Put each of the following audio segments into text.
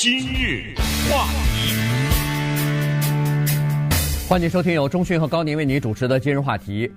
今日话题，欢迎收听由中讯和高宁为你主持的今日话题。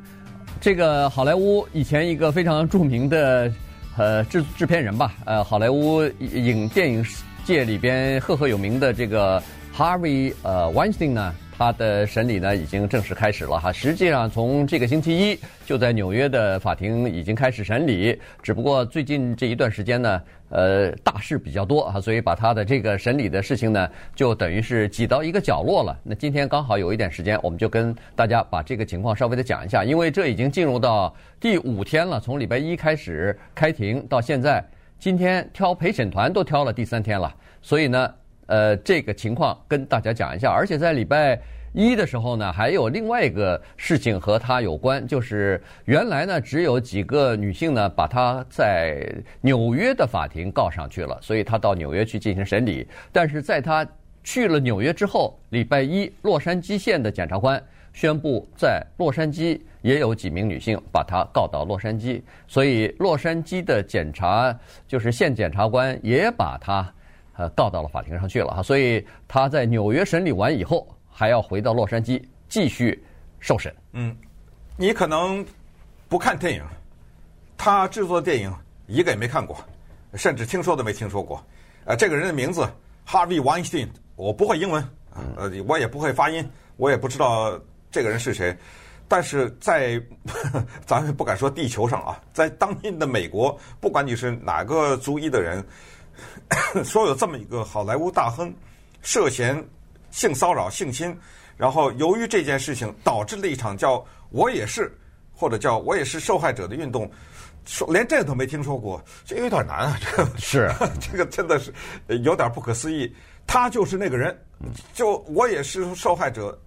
这个好莱坞以前一个非常著名的呃制制片人吧，呃，好莱坞影电影界里边赫赫有名的这个 Harvey 呃 Weinstein 呢。他的审理呢已经正式开始了哈，实际上从这个星期一就在纽约的法庭已经开始审理，只不过最近这一段时间呢，呃，大事比较多啊，所以把他的这个审理的事情呢，就等于是挤到一个角落了。那今天刚好有一点时间，我们就跟大家把这个情况稍微的讲一下，因为这已经进入到第五天了，从礼拜一开始开庭到现在，今天挑陪审团都挑了第三天了，所以呢。呃，这个情况跟大家讲一下，而且在礼拜一的时候呢，还有另外一个事情和他有关，就是原来呢只有几个女性呢把他在纽约的法庭告上去了，所以他到纽约去进行审理。但是在他去了纽约之后，礼拜一洛杉矶县的检察官宣布，在洛杉矶也有几名女性把他告到洛杉矶，所以洛杉矶的检察就是县检察官也把他。呃，告到了法庭上去了哈，所以他在纽约审理完以后，还要回到洛杉矶继续受审。嗯，你可能不看电影，他制作的电影一个也没看过，甚至听说都没听说过。呃，这个人的名字 Harvey Weinstein，我不会英文，呃，我也不会发音，我也不知道这个人是谁。但是在 咱们不敢说地球上啊，在当今的美国，不管你是哪个族裔的人。说有这么一个好莱坞大亨涉嫌性骚扰、性侵，然后由于这件事情导致了一场叫“我也是”或者叫“我也是受害者”的运动，说连这个都没听说过，这有点难啊！这个是这个真的是有点不可思议。他就是那个人，就我也是受害者，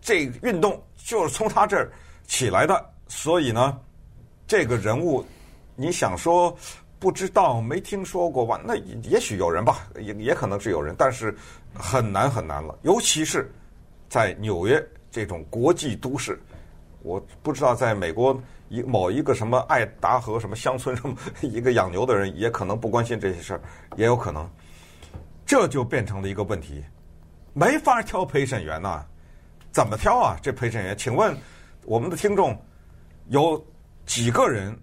这运动就是从他这儿起来的。所以呢，这个人物，你想说？不知道，没听说过吧？那也许有人吧，也也可能是有人，但是很难很难了。尤其是在纽约这种国际都市，我不知道在美国一某一个什么爱达荷什么乡村什么一个养牛的人，也可能不关心这些事儿，也有可能。这就变成了一个问题，没法挑陪审员呐，怎么挑啊？这陪审员，请问我们的听众有几个人？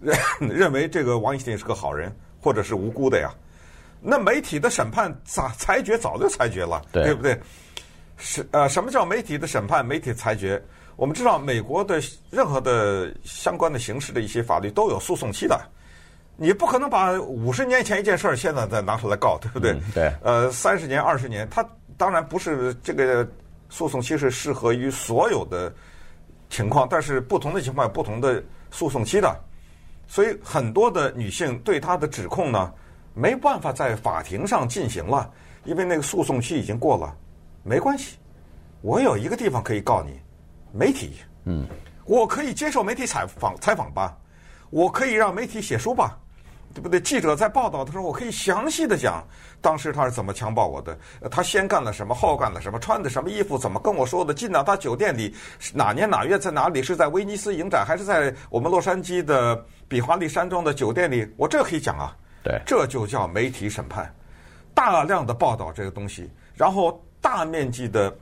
认 认为这个王一庆是个好人，或者是无辜的呀？那媒体的审判咋裁决早就裁决了，对，对不对？是呃，什么叫媒体的审判？媒体裁决？我们知道，美国的任何的相关的形式的一些法律都有诉讼期的，你不可能把五十年前一件事儿现在再拿出来告，对不对？嗯、对。呃，三十年、二十年，它当然不是这个诉讼期是适合于所有的情况，但是不同的情况有不同的诉讼期的。所以很多的女性对他的指控呢，没办法在法庭上进行了，因为那个诉讼期已经过了。没关系，我有一个地方可以告你，媒体。嗯，我可以接受媒体采访采访吧，我可以让媒体写书吧。对不对？记者在报道的时候，我可以详细的讲当时他是怎么强暴我的，他先干了什么，后干了什么，穿的什么衣服，怎么跟我说的，进到他酒店里，哪年哪月在哪里，是在威尼斯影展还是在我们洛杉矶的比华利山庄的酒店里？我这可以讲啊。对，这就叫媒体审判，大量的报道这个东西，然后大面积的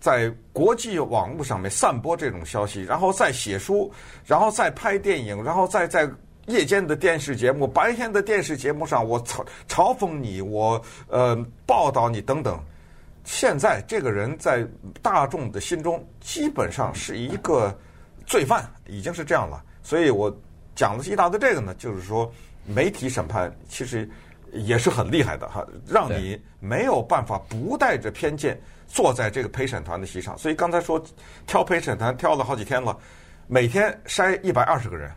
在国际网络上面散播这种消息，然后再写书，然后再拍电影，然后再在。夜间的电视节目，白天的电视节目上，我嘲嘲讽你，我呃报道你等等。现在这个人在大众的心中基本上是一个罪犯，已经是这样了。所以我讲了一大堆这个呢，就是说媒体审判其实也是很厉害的哈，让你没有办法不带着偏见坐在这个陪审团的席上。所以刚才说挑陪审团挑了好几天了，每天筛一百二十个人。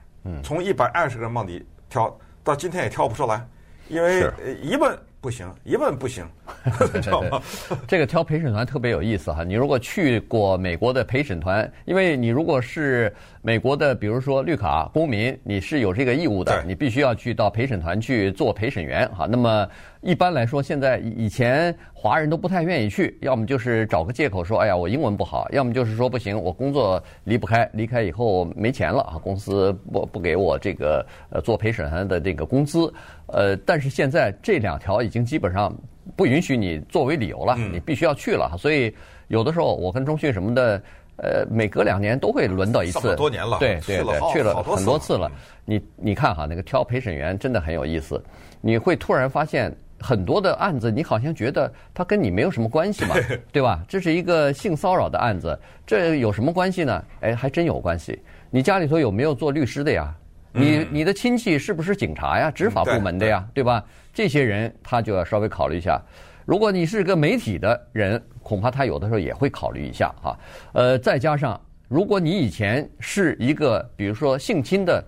从一百二十个人往里挑，到今天也挑不出来，因为一问不行，一问不行，知道吗？这个挑陪审团特别有意思哈。你如果去过美国的陪审团，因为你如果是美国的，比如说绿卡公民，你是有这个义务的，你必须要去到陪审团去做陪审员哈。那么。一般来说，现在以前华人都不太愿意去，要么就是找个借口说，哎呀，我英文不好；要么就是说不行，我工作离不开，离开以后没钱了啊，公司不不给我这个呃做陪审团的这个工资。呃，但是现在这两条已经基本上不允许你作为理由了，你必须要去了。所以有的时候我跟中讯什么的，呃，每隔两年都会轮到一次。这么多年了，对对对，去了很多次了。你你看哈，那个挑陪审员真的很有意思，你会突然发现。很多的案子，你好像觉得他跟你没有什么关系嘛，对吧？这是一个性骚扰的案子，这有什么关系呢？哎，还真有关系。你家里头有没有做律师的呀？你你的亲戚是不是警察呀？执法部门的呀？对吧？这些人他就要稍微考虑一下。如果你是个媒体的人，恐怕他有的时候也会考虑一下哈。呃，再加上如果你以前是一个比如说性侵的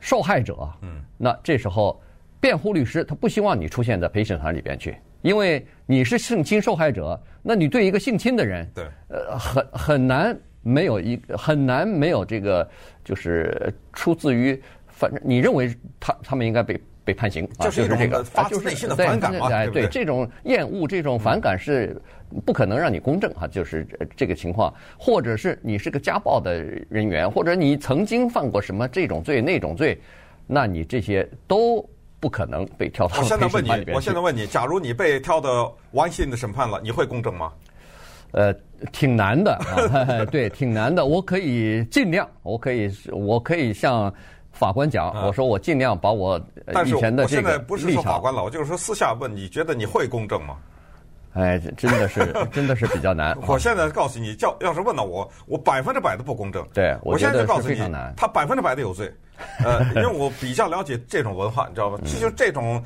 受害者，嗯，那这时候。辩护律师他不希望你出现在陪审团里边去，因为你是性侵受害者，那你对一个性侵的人，对，呃，很很难没有一个很难没有这个，就是出自于反正你认为他他们应该被被判刑啊，就是这个发自内心的反感嘛，对对？这种厌恶、这种反感是不可能让你公正哈，就是这个情况，或者是你是个家暴的人员，或者你曾经犯过什么这种罪那种罪，那你这些都。不可能被挑到。我现在问你，我现在问你，假如你被挑到完刑的审判了，你会公正吗？呃，挺难的啊，对，挺难的。我可以尽量，我可以，我可以向法官讲，我说我尽量把我以前的这个立场。但是我现在不是说法官了，我就是说私下问，你觉得你会公正吗？哎，真的是，真的是比较难。我现在告诉你，叫要是问到我，我百分之百的不公正。对，我现在告诉你，他百分之百的有罪。呃，因为我比较了解这种文化，你知道吗？其实这种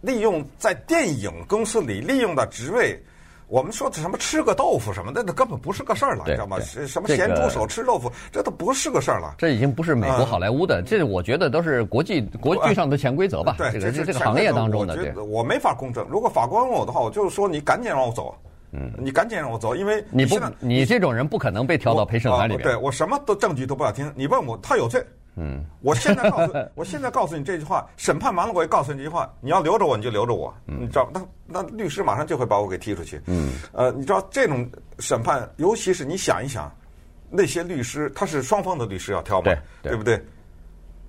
利用在电影公司里利用的职位。我们说的什么吃个豆腐什么的，那根本不是个事儿了，你知道吗？什么咸猪手吃豆腐，这都不是个事儿了。这已经不是美国好莱坞的，这我觉得都是国际国际上的潜规则吧。对，这是这个行业当中的，对。我没法公正。如果法官问我的话，我就是说你赶紧让我走。嗯，你赶紧让我走，因为你不，你这种人不可能被调到陪审团里面。对，我什么都证据都不要听，你问我他有罪。嗯，我现在告诉，我现在告诉你这句话，审判完了我也告诉你这句话，你要留着我你就留着我，你知道那那律师马上就会把我给踢出去。嗯，呃，你知道这种审判，尤其是你想一想，那些律师他是双方的律师要挑嘛，对，不对？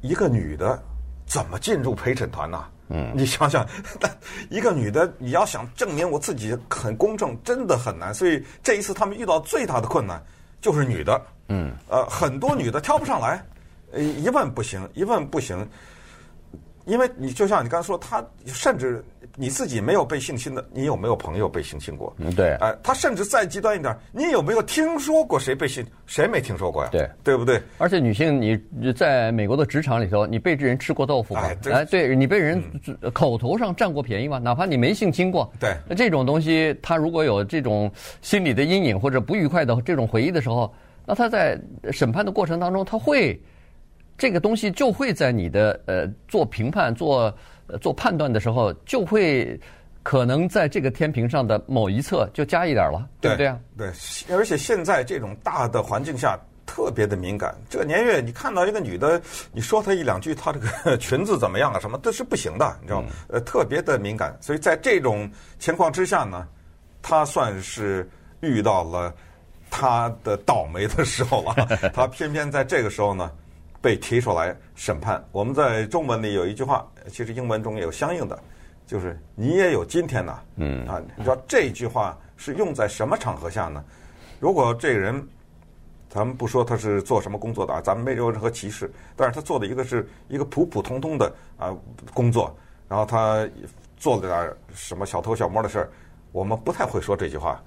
一个女的怎么进入陪审团呢？嗯，你想想，一个女的你要想证明我自己很公正，真的很难。所以这一次他们遇到最大的困难就是女的。嗯，呃，很多女的挑不上来。呃，一问不行，一问不行，因为你就像你刚才说，他甚至你自己没有被性侵的，你有没有朋友被性侵过？嗯，对。哎，他甚至再极端一点，你有没有听说过谁被性？谁没听说过呀？对，对不对？而且女性，你在美国的职场里头，你被这人吃过豆腐吗？哎，哎，对你被人口头上占过便宜吗？哪怕你没性侵过，对，那这种东西，他如果有这种心理的阴影或者不愉快的这种回忆的时候，那他在审判的过程当中，他会。这个东西就会在你的呃做评判、做呃做判断的时候，就会可能在这个天平上的某一侧就加一点了，对不对啊？对，而且现在这种大的环境下特别的敏感。这个年月，你看到一个女的，你说她一两句，她这个 裙子怎么样啊？什么都是不行的，你知道吗？呃，特别的敏感。所以在这种情况之下呢，她算是遇到了她的倒霉的时候了。她偏偏在这个时候呢。被提出来审判。我们在中文里有一句话，其实英文中也有相应的，就是“你也有今天呐”。嗯啊，你知道这句话是用在什么场合下呢？如果这个人，咱们不说他是做什么工作的啊，咱们没有任何歧视，但是他做的一个是一个普普通通的啊工作，然后他做了点什么小偷小摸的事儿，我们不太会说这句话。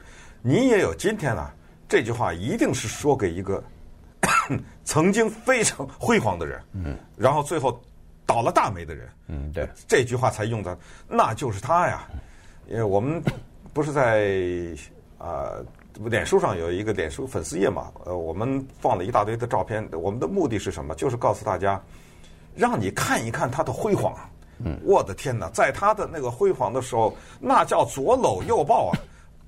你也有今天呐，这句话一定是说给一个。曾经非常辉煌的人，嗯，然后最后倒了大霉的人，嗯，对，这句话才用的，那就是他呀。因为我们不是在啊、呃，脸书上有一个脸书粉丝页嘛，呃，我们放了一大堆的照片。我们的目的是什么？就是告诉大家，让你看一看他的辉煌。嗯，我的天哪，在他的那个辉煌的时候，那叫左搂右抱啊！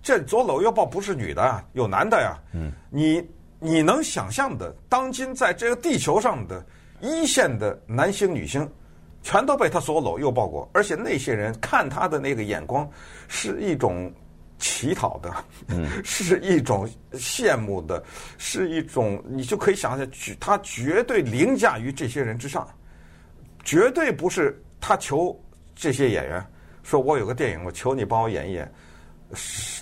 这左搂右抱不是女的啊，有男的呀。嗯，你。你能想象的，当今在这个地球上的一线的男星、女星，全都被他所搂右抱过，而且那些人看他的那个眼光，是一种乞讨的，嗯，是一种羡慕的，是一种你就可以想象，他绝对凌驾于这些人之上，绝对不是他求这些演员，说我有个电影，我求你帮我演一演。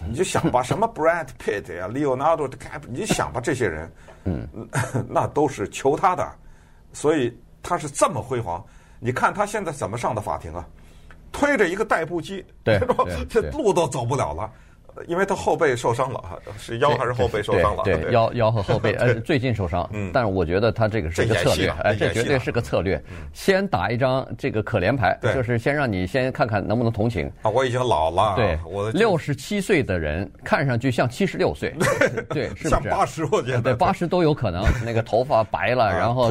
你就想吧，什么 Brad Pitt 呀，Leonardo DiCaprio，你就想吧，这些人，嗯，那都是求他的，所以他是这么辉煌。你看他现在怎么上的法庭啊？推着一个代步机，对，这路都走不了了。因为他后背受伤了哈，是腰还是后背受伤了？对，对对腰腰和后背，呃，最近受伤。嗯，但是我觉得他这个是一个策略，哎，这绝对是个策略。先打一张这个可怜牌，就是先让你先看看能不能同情。啊，我已经老了。对，我六十七岁的人看上去像七十六岁，对，是不是？像八十，我觉得。对，八十都有可能。那个头发白了，然后。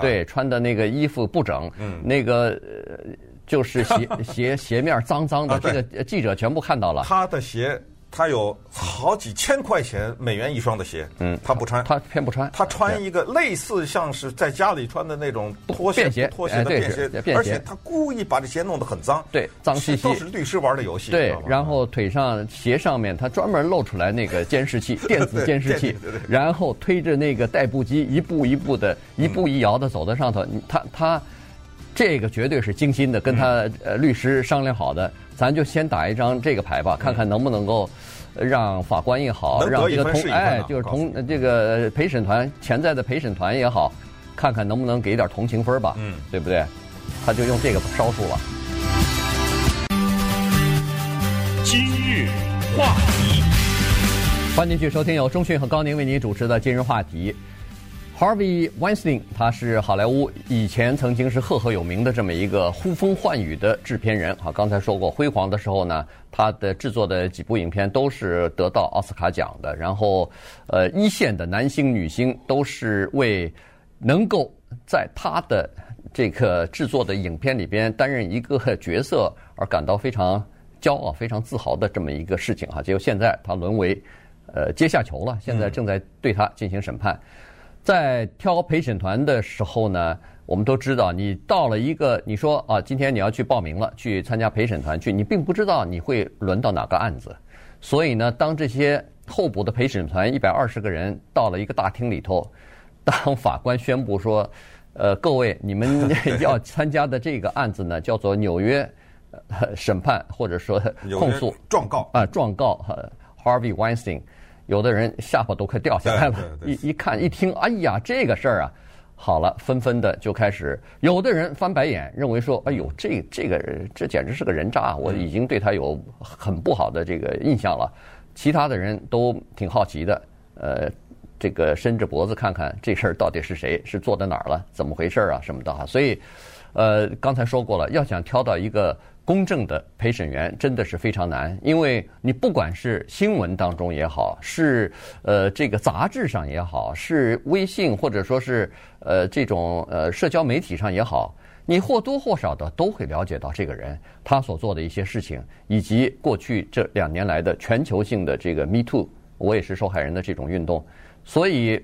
对，穿的那个衣服不整，嗯，那个就是鞋 鞋鞋面脏脏的，这个记者全部看到了。他的鞋。他有好几千块钱美元一双的鞋，嗯，他不穿，他偏不穿，他穿一个类似像是在家里穿的那种拖鞋，拖鞋的便鞋，而且他故意把这鞋弄得很脏，对，脏兮兮，都是律师玩的游戏，对。然后腿上鞋上面他专门露出来那个监视器，电子监视器，然后推着那个代步机一步一步的，一步一摇的走在上头，他他这个绝对是精心的跟他呃律师商量好的。咱就先打一张这个牌吧，看看能不能够让法官也好，让这个同哎，就是同这个陪审团潜在的陪审团也好，看看能不能给点同情分吧，嗯，对不对？他就用这个招数了。今日话题，欢迎继续收听由钟讯和高宁为您主持的今日话题。Harvey Weinstein，他是好莱坞以前曾经是赫赫有名的这么一个呼风唤雨的制片人啊。刚才说过，辉煌的时候呢，他的制作的几部影片都是得到奥斯卡奖的。然后，呃，一线的男星、女星都是为能够在他的这个制作的影片里边担任一个角色而感到非常骄傲、非常自豪的这么一个事情哈。结果现在他沦为呃阶下囚了，现在正在对他进行审判。在挑陪审团的时候呢，我们都知道，你到了一个，你说啊，今天你要去报名了，去参加陪审团去，你并不知道你会轮到哪个案子，所以呢，当这些候补的陪审团一百二十个人到了一个大厅里头，当法官宣布说，呃，各位，你们 要参加的这个案子呢，叫做纽约审判或者说控诉状告啊，状告 Harvey Weinstein。有的人下巴都快掉下来了，一一看一听，哎呀，这个事儿啊，好了，纷纷的就开始，有的人翻白眼，认为说，哎呦，这这个这简直是个人渣，我已经对他有很不好的这个印象了。其他的人都挺好奇的，呃，这个伸着脖子看看这事儿到底是谁，是做在哪儿了，怎么回事啊什么的哈。所以，呃，刚才说过了，要想挑到一个。公正的陪审员真的是非常难，因为你不管是新闻当中也好，是呃这个杂志上也好，是微信或者说是呃这种呃社交媒体上也好，你或多或少的都会了解到这个人他所做的一些事情，以及过去这两年来的全球性的这个 Me Too，我也是受害人的这种运动，所以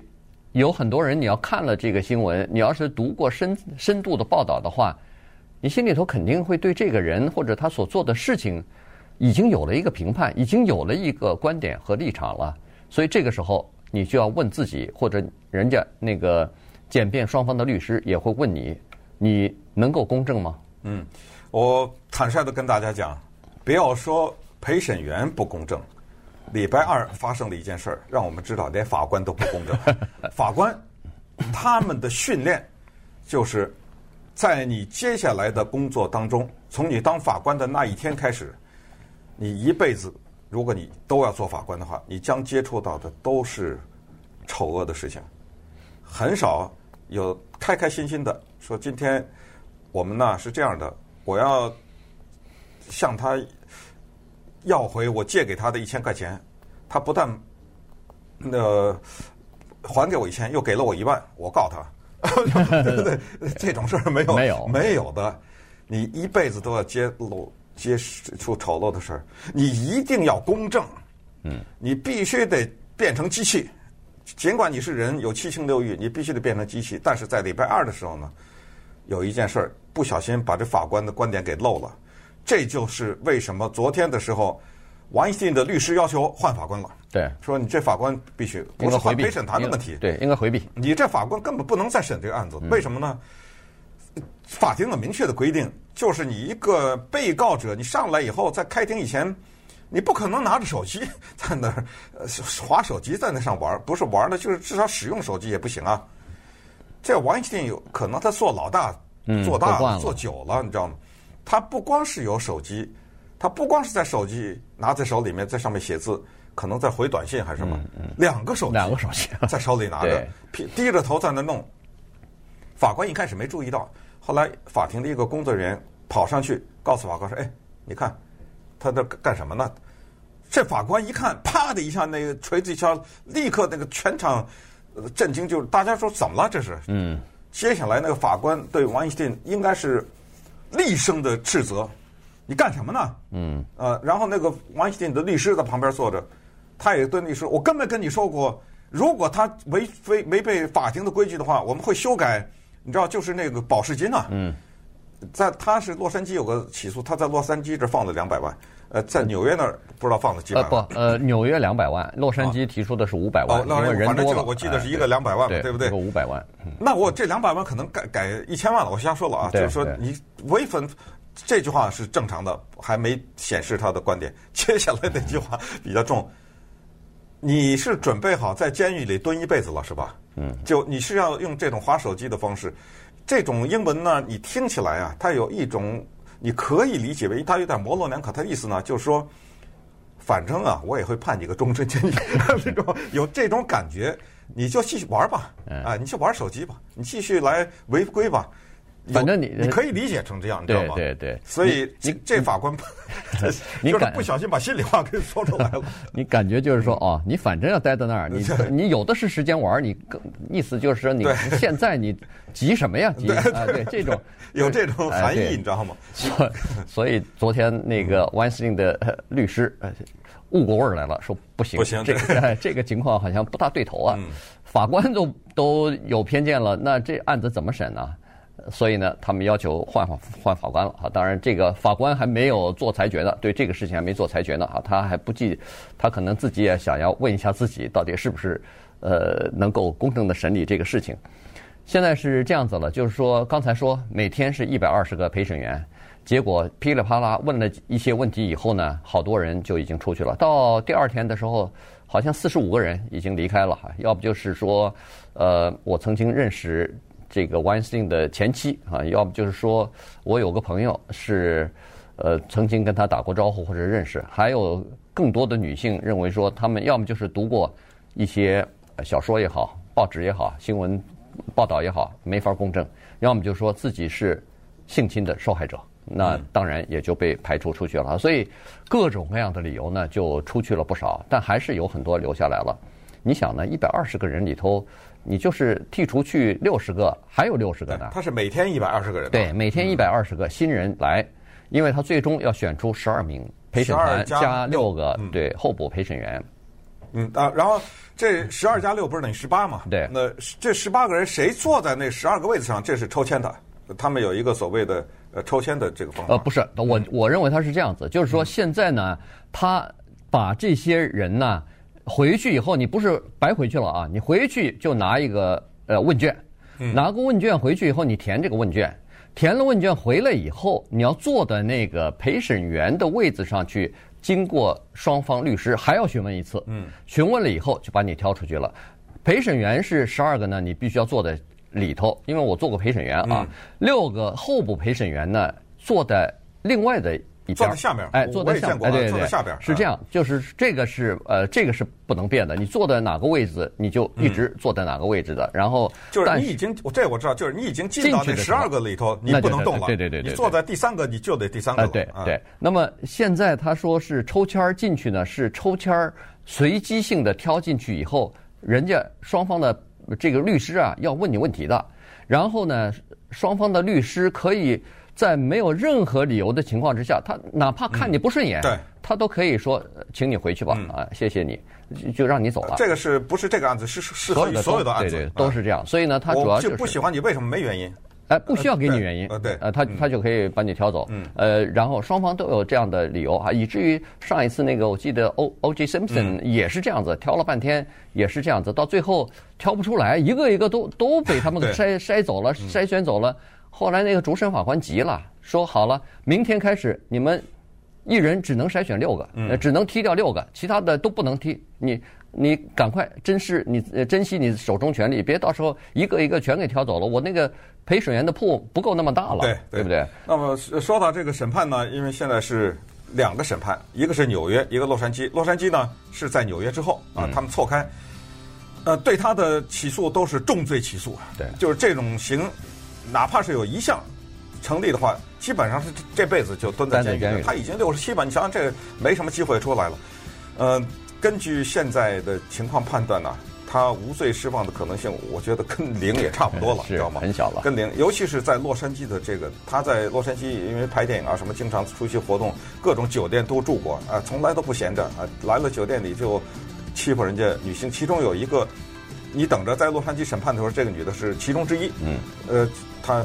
有很多人你要看了这个新闻，你要是读过深深度的报道的话。你心里头肯定会对这个人或者他所做的事情，已经有了一个评判，已经有了一个观点和立场了。所以这个时候，你就要问自己，或者人家那个检辩双方的律师也会问你：你能够公正吗？嗯，我坦率的跟大家讲，不要说陪审员不公正。礼拜二发生了一件事儿，让我们知道连法官都不公正。法官他们的训练就是。在你接下来的工作当中，从你当法官的那一天开始，你一辈子，如果你都要做法官的话，你将接触到的都是丑恶的事情，很少有开开心心的说今天我们呢是这样的，我要向他要回我借给他的一千块钱，他不但呃还给我一千，又给了我一万，我告他。对对对，这种事儿没有没有。没有的，你一辈子都要揭露揭出丑陋的事儿，你一定要公正，嗯，你必须得变成机器，尽管你是人有七情六欲，你必须得变成机器。但是在礼拜二的时候呢，有一件事儿不小心把这法官的观点给漏了，这就是为什么昨天的时候。Weinstein 的律师要求换法官了，对，说你这法官必须不是换陪审团的问题，对，应该回避。你这法官根本不能再审这个案子，为什么呢？法庭有明确的规定，就是你一个被告者，你上来以后，在开庭以前，你不可能拿着手机在那儿呃滑手机在那上玩，不是玩的，就是至少使用手机也不行啊。这王一进有可能他做老大做大了做久了，你知道吗？他不光是有手机，他不光是在手机拿在手里面在上面写字，可能在回短信还是什么，两个手机，两个手机在手里拿着，低着头在那弄。法官一开始没注意到，后来法庭的一个工作人员跑上去告诉法官说：“哎，你看他在干什么呢？”这法官一看，啪的一下，那个锤子一敲，立刻那个全场震惊，就是大家说怎么了？这是。嗯。接下来那个法官对王一定应该是厉声的斥责：“你干什么呢？”嗯。呃，然后那个王一定的律师在旁边坐着，他也对律师：“我根本跟你说过，如果他违非违背法庭的规矩的话，我们会修改。”你知道，就是那个保释金啊，嗯，在他是洛杉矶有个起诉，他在洛杉矶这放了两百万，呃，在纽约那儿不知道放了几百万。呃不，呃，纽约两百万，洛杉矶提出的是五百万，因为人多了。我记得是一个两百万嘛，对不对？五百万。那我这两百万可能改改一千万了，我瞎说了啊。就是说你违反这句话是正常的，还没显示他的观点。接下来那句话比较重。你是准备好在监狱里蹲一辈子了是吧？嗯，就你是要用这种划手机的方式，这种英文呢，你听起来啊，它有一种你可以理解为它有点模棱两可。它的意思呢，就是说，反正啊，我也会判你个终身监禁，这种有这种感觉，你就继续玩吧，啊，你就玩手机吧，你继续来违规吧。反正你你可以理解成这样，你知道吗？对对对。所以你这法官，你 就是不小心把心里话给说出来了。你感觉就是说，哦，你反正要待在那儿，你你有的是时间玩，你更意思就是说，你现在你急什么呀？急啊！对，这种有这种含义，你知道吗？所所以昨天那个 Weinstein 的律师悟过味儿来了，说不行，不行，这个这个情况好像不大对头啊。法官都都有偏见了，那这案子怎么审呢？所以呢，他们要求换法换法官了啊！当然，这个法官还没有做裁决呢，对这个事情还没做裁决呢啊！他还不记，他可能自己也想要问一下自己，到底是不是呃能够公正的审理这个事情。现在是这样子了，就是说刚才说每天是一百二十个陪审员，结果噼里啪啦问了一些问题以后呢，好多人就已经出去了。到第二天的时候，好像四十五个人已经离开了哈，要不就是说，呃，我曾经认识。这个 Weinstein 的前妻啊，要么就是说我有个朋友是，呃，曾经跟他打过招呼或者认识，还有更多的女性认为说，他们要么就是读过一些小说也好，报纸也好，新闻报道也好，没法公证；要么就说自己是性侵的受害者，那当然也就被排除出去了。所以各种各样的理由呢，就出去了不少，但还是有很多留下来了。你想呢？一百二十个人里头。你就是剔除去六十个，还有六十个呢。他是每天一百二十个人。对，每天一百二十个新人来，因为他最终要选出十二名陪审团加六个对候补陪审员。嗯啊，然后这十二加六不是等于十八嘛？对。那这十八个人谁坐在那十二个位子上？这是抽签的，他们有一个所谓的呃抽签的这个方法。呃，不是，我我认为他是这样子，就是说现在呢，他把这些人呢。回去以后，你不是白回去了啊？你回去就拿一个呃问卷，拿个问卷回去以后，你填这个问卷，填了问卷回来以后，你要坐在那个陪审员的位置上去，经过双方律师还要询问一次，嗯，询问了以后就把你挑出去了。陪审员是十二个呢，你必须要坐在里头，因为我做过陪审员啊。六个候补陪审员呢，坐在另外的。坐在下面，哎，坐在下面，哎，对对对，下边是这样，就是这个是呃，这个是不能变的。你坐在哪个位置，你就一直坐在哪个位置的。然后就是你已经，这我知道，就是你已经进到那十二个里头，你不能动了。对对对，你坐在第三个，你就得第三个。对对。那么现在他说是抽签进去呢，是抽签随机性的挑进去以后，人家双方的这个律师啊要问你问题的，然后呢，双方的律师可以。在没有任何理由的情况之下，他哪怕看你不顺眼，他都可以说，请你回去吧，啊，谢谢你，就让你走了。这个是不是这个案子？是是所有的所有的案子，对对，都是这样。所以呢，他主要就不喜欢你，为什么没原因？哎，不需要给你原因，呃，对，呃，他他就可以把你挑走。嗯，呃，然后双方都有这样的理由啊，以至于上一次那个，我记得 O O J Simpson 也是这样子，挑了半天也是这样子，到最后挑不出来，一个一个都都被他们给筛筛走了，筛选走了。后来那个主审法官急了，说好了，明天开始你们一人只能筛选六个，呃，只能踢掉六个，其他的都不能踢。你你赶快珍视你珍惜你手中权力，别到时候一个一个全给挑走了。我那个陪审员的铺不够那么大了，对对不对？那么说到这个审判呢，因为现在是两个审判，一个是纽约，一个洛杉矶。洛杉矶呢是在纽约之后啊，他们错开。呃，对他的起诉都是重罪起诉，对，就是这种刑，哪怕是有一项成立的话，基本上是这辈子就蹲在监狱里。他已经六十七吧，你想想这个没什么机会出来了。呃，根据现在的情况判断呢，他无罪释放的可能性，我觉得跟零也差不多了，是知道吗？很小了。跟零，尤其是在洛杉矶的这个，他在洛杉矶因为拍电影啊什么，经常出席活动，各种酒店都住过啊，从来都不闲着啊，来了酒店里就。欺负人家女性，其中有一个，你等着在洛杉矶审判的时候，这个女的是其中之一。嗯，呃，她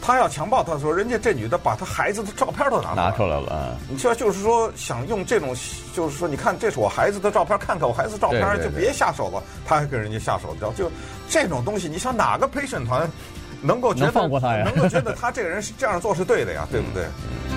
她要强暴她的时候，人家这女的把她孩子的照片都拿拿出来了啊！你说就是说想用这种，就是说你看这是我孩子的照片，看看我孩子照片就别下手了。她还跟人家下手，知道就这种东西，你想哪个陪审团能够觉得能放过他呀？能够觉得他这个人是这样做是对的呀？对不对？嗯